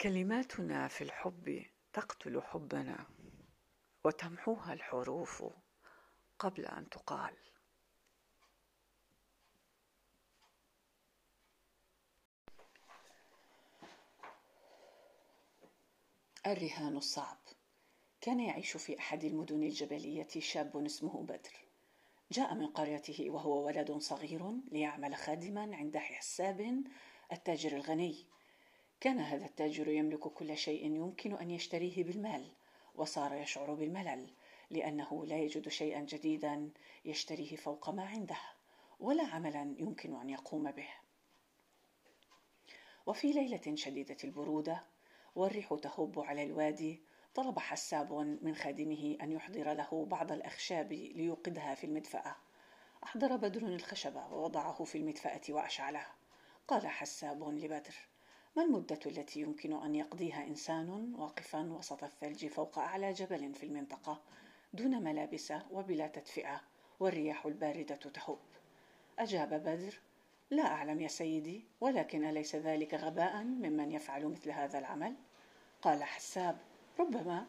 كلماتنا في الحب تقتل حبنا وتمحوها الحروف قبل أن تقال. الرهان الصعب. كان يعيش في أحد المدن الجبلية شاب اسمه بدر. جاء من قريته وهو ولد صغير ليعمل خادما عند حساب التاجر الغني. كان هذا التاجر يملك كل شيء يمكن أن يشتريه بالمال وصار يشعر بالملل لأنه لا يجد شيئا جديدا يشتريه فوق ما عنده ولا عملا يمكن أن يقوم به. وفي ليلة شديدة البرودة والريح تهب على الوادي طلب حساب من خادمه أن يحضر له بعض الأخشاب ليوقدها في المدفأة. أحضر بدر الخشب ووضعه في المدفأة وأشعله. قال حساب لبدر ما المدة التي يمكن أن يقضيها إنسان واقفا وسط الثلج فوق أعلى جبل في المنطقة دون ملابس وبلا تدفئة والرياح الباردة تهب أجاب بدر لا أعلم يا سيدي ولكن أليس ذلك غباء ممن يفعل مثل هذا العمل؟ قال حساب ربما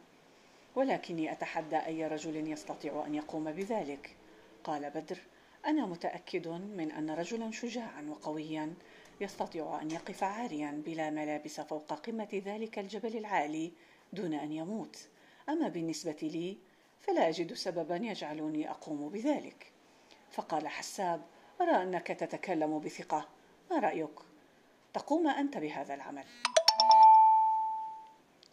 ولكني أتحدى أي رجل يستطيع أن يقوم بذلك. قال بدر أنا متأكد من أن رجلا شجاعا وقويا يستطيع أن يقف عاريا بلا ملابس فوق قمة ذلك الجبل العالي دون أن يموت. أما بالنسبة لي فلا أجد سببا يجعلني أقوم بذلك. فقال حساب أرى أنك تتكلم بثقة. ما رأيك؟ تقوم أنت بهذا العمل.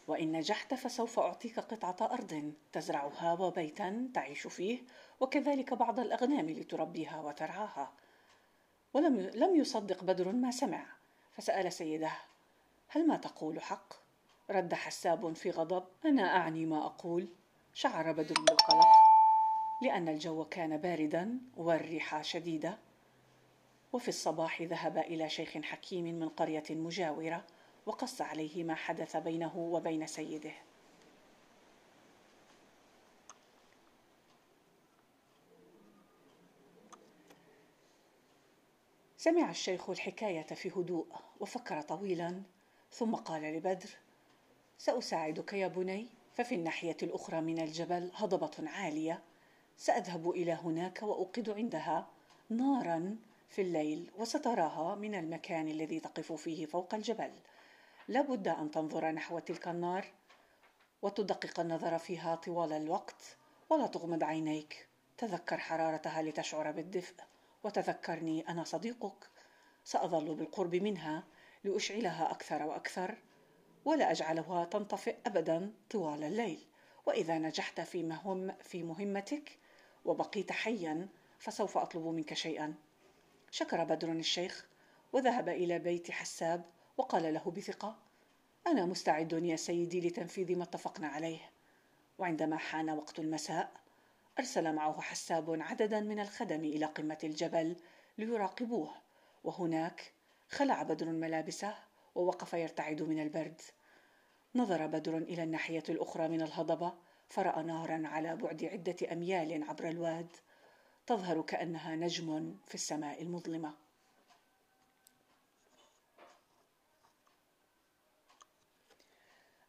وإن نجحت فسوف أعطيك قطعة أرض تزرعها وبيتا تعيش فيه وكذلك بعض الأغنام لتربيها وترعاها. ولم لم يصدق بدر ما سمع. فسأل سيده هل ما تقول حق؟ رد حساب في غضب أنا أعني ما أقول. شعر بدر بالقلق لأن الجو كان باردا والريح شديدة. وفي الصباح ذهب إلى شيخ حكيم من قرية مجاورة وقص عليه ما حدث بينه وبين سيده. سمع الشيخ الحكاية في هدوء وفكر طويلا ثم قال لبدر سأساعدك يا بني ففي الناحية الأخرى من الجبل هضبة عالية سأذهب إلى هناك وأوقد عندها نارا في الليل وستراها من المكان الذي تقف فيه فوق الجبل. لا بد أن تنظر نحو تلك النار وتدقق النظر فيها طوال الوقت ولا تغمض عينيك. تذكر حرارتها لتشعر بالدفء. وتذكرني أنا صديقك سأظل بالقرب منها لأشعلها أكثر وأكثر ولا أجعلها تنطفئ ابدا طوال الليل. وإذا نجحت في مهم في مهمتك وبقيت حيا فسوف أطلب منك شيئا. شكر بدر الشيخ وذهب إلى بيت حساب وقال له بثقة أنا مستعد يا سيدي لتنفيذ ما اتفقنا عليه. وعندما حان وقت المساء أرسل معه حساب عددا من الخدم إلى قمة الجبل ليراقبوه. وهناك خلع بدر ملابسه ووقف يرتعد من البرد. نظر بدر إلى الناحية الأخرى من الهضبة فرأى نارا على بعد عدة أميال عبر الواد تظهر كأنها نجم في السماء المظلمة.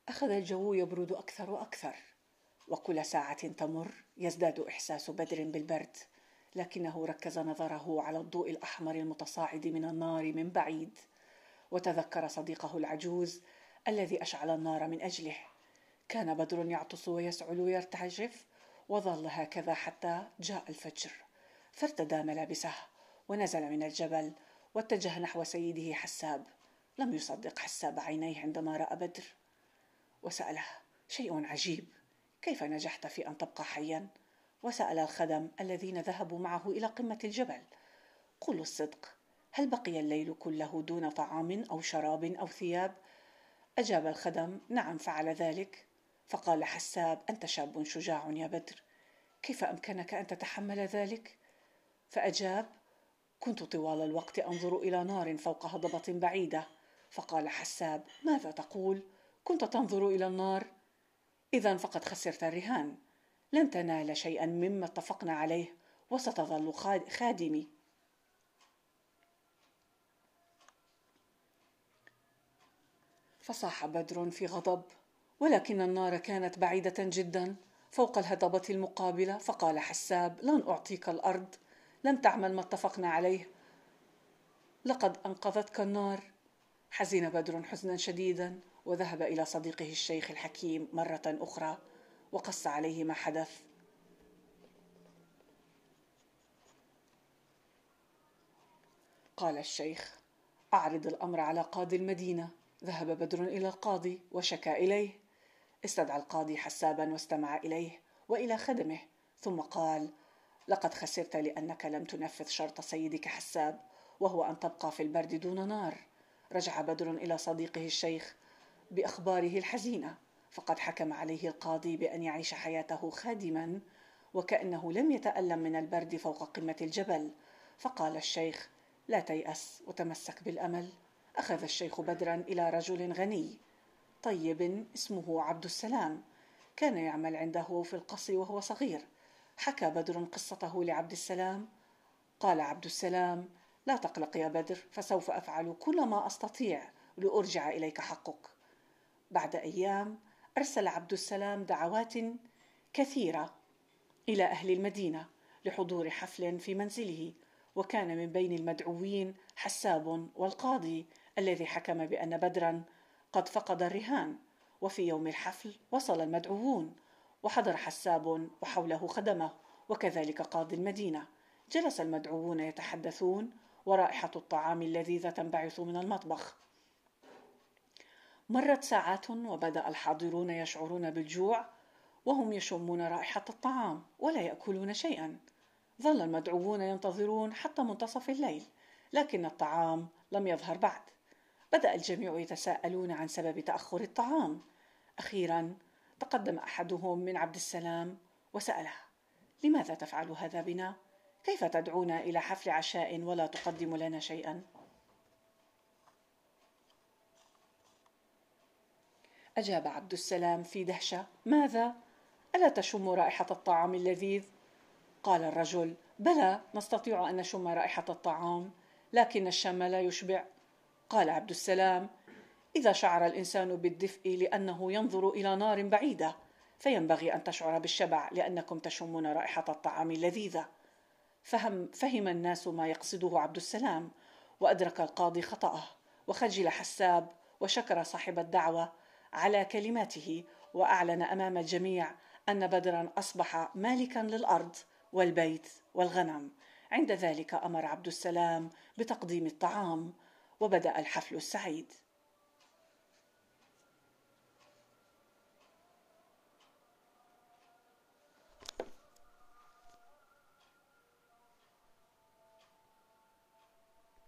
أخذ الجو يبرد أكثر وأكثر. وكل ساعة تمر يزداد إحساس بدر بالبرد لكنه ركز نظره على الضوء الأحمر المتصاعد من النار من بعيد. وتذكر صديقه العجوز الذي أشعل النار من أجله. كان بدر يعطس ويسعل ويرتعجف وظل هكذا حتى جاء الفجر. فارتدى ملابسه ونزل من الجبل واتجه نحو سيده حساب. لم يصدق حساب عينيه عندما رأى بدر. وسأله شيء عجيب. كيف نجحت في أن تبقى حيا؟ وسأل الخدم الذين ذهبوا معه إلى قمة الجبل. قولوا الصدق هل بقي الليل كله دون طعام أو شراب أو ثياب؟ أجاب الخدم نعم فعل ذلك. فقال حساب أنت شاب شجاع يا بدر كيف أمكنك أن تتحمل ذلك؟ فأجاب كنت طوال الوقت أنظر إلى نار فوق هضبة بعيدة. فقال حساب ماذا تقول؟ كنت تنظر إلى النار إذا فقد خسرت الرهان. لن تنال شيئا مما اتفقنا عليه وستظل خادمي. فصاح بدر في غضب ولكن النار كانت بعيدة جدا. فوق الهضبة المقابلة فقال حساب لن أعطيك الأرض لم تعمل ما اتفقنا عليه. لقد أنقذتك النار. حزن بدر حزنا شديدا. وذهب إلى صديقه الشيخ الحكيم مرة أخرى وقص عليه ما حدث. قال الشيخ أعرض الأمر على قاضي المدينة. ذهب بدر إلى القاضي وشكا إليه. استدعى القاضي حسابا واستمع إليه وإلى خدمه. ثم قال لقد خسرت لأنك لم تنفذ شرط سيدك حساب وهو أن تبقى في البرد دون نار. رجع بدر إلى صديقه الشيخ بأخباره الحزينة فقد حكم عليه القاضي بأن يعيش حياته خادما وكأنه لم يتألم من البرد فوق قمة الجبل. فقال الشيخ لا تيأس وتمسك بالأمل. أخذ الشيخ بدرا إلى رجل غني طيب اسمه عبد السلام. كان يعمل عنده في القصر وهو صغير. حكى بدر قصته لعبد السلام. قال عبد السلام لا تقلق يا بدر فسوف أفعل كل ما أستطيع لأرجع إليك حقك. بعد أيام أرسل عبد السلام دعوات كثيرة إلى أهل المدينة لحضور حفل في منزله وكان من بين المدعوين حساب والقاضي الذي حكم بأن بدرا قد فقد الرهان وفي يوم الحفل وصل المدعوون وحضر حساب وحوله خدمه وكذلك قاضي المدينة. جلس المدعوون يتحدثون ورائحة الطعام اللذيذه تنبعث من المطبخ. مرت ساعات وبدأ الحاضرون يشعرون بالجوع وهم يشمون رائحة الطعام ولا يأكلون شيئا. ظل المدعوون ينتظرون حتى منتصف الليل لكن الطعام لم يظهر بعد. بدأ الجميع يتساءلون عن سبب تأخر الطعام. أخيرا تقدم أحدهم من عبد السلام وسأله لماذا تفعل هذا بنا؟ كيف تدعونا إلى حفل عشاء ولا تقدم لنا شيئا؟ أجاب عبد السلام في دهشة. ماذا؟ ألا تشم رائحة الطعام اللذيذ؟ قال الرجل. بلى نستطيع أن نشم رائحة الطعام لكن الشم لا يشبع. قال عبد السلام. إذا شعر الإنسان بالدفء لأنه ينظر إلى نار بعيدة فينبغي أن تشعر بالشبع لأنكم تشمون رائحة الطعام اللذيذة. فهم فهم الناس ما يقصده عبد السلام وأدرك القاضي خطأه وخجل حساب وشكر صاحب الدعوة على كلماته وأعلن أمام الجميع أن بدرا أصبح مالكا للأرض والبيت والغنم. عند ذلك أمر عبد السلام بتقديم الطعام وبدأ الحفل السعيد.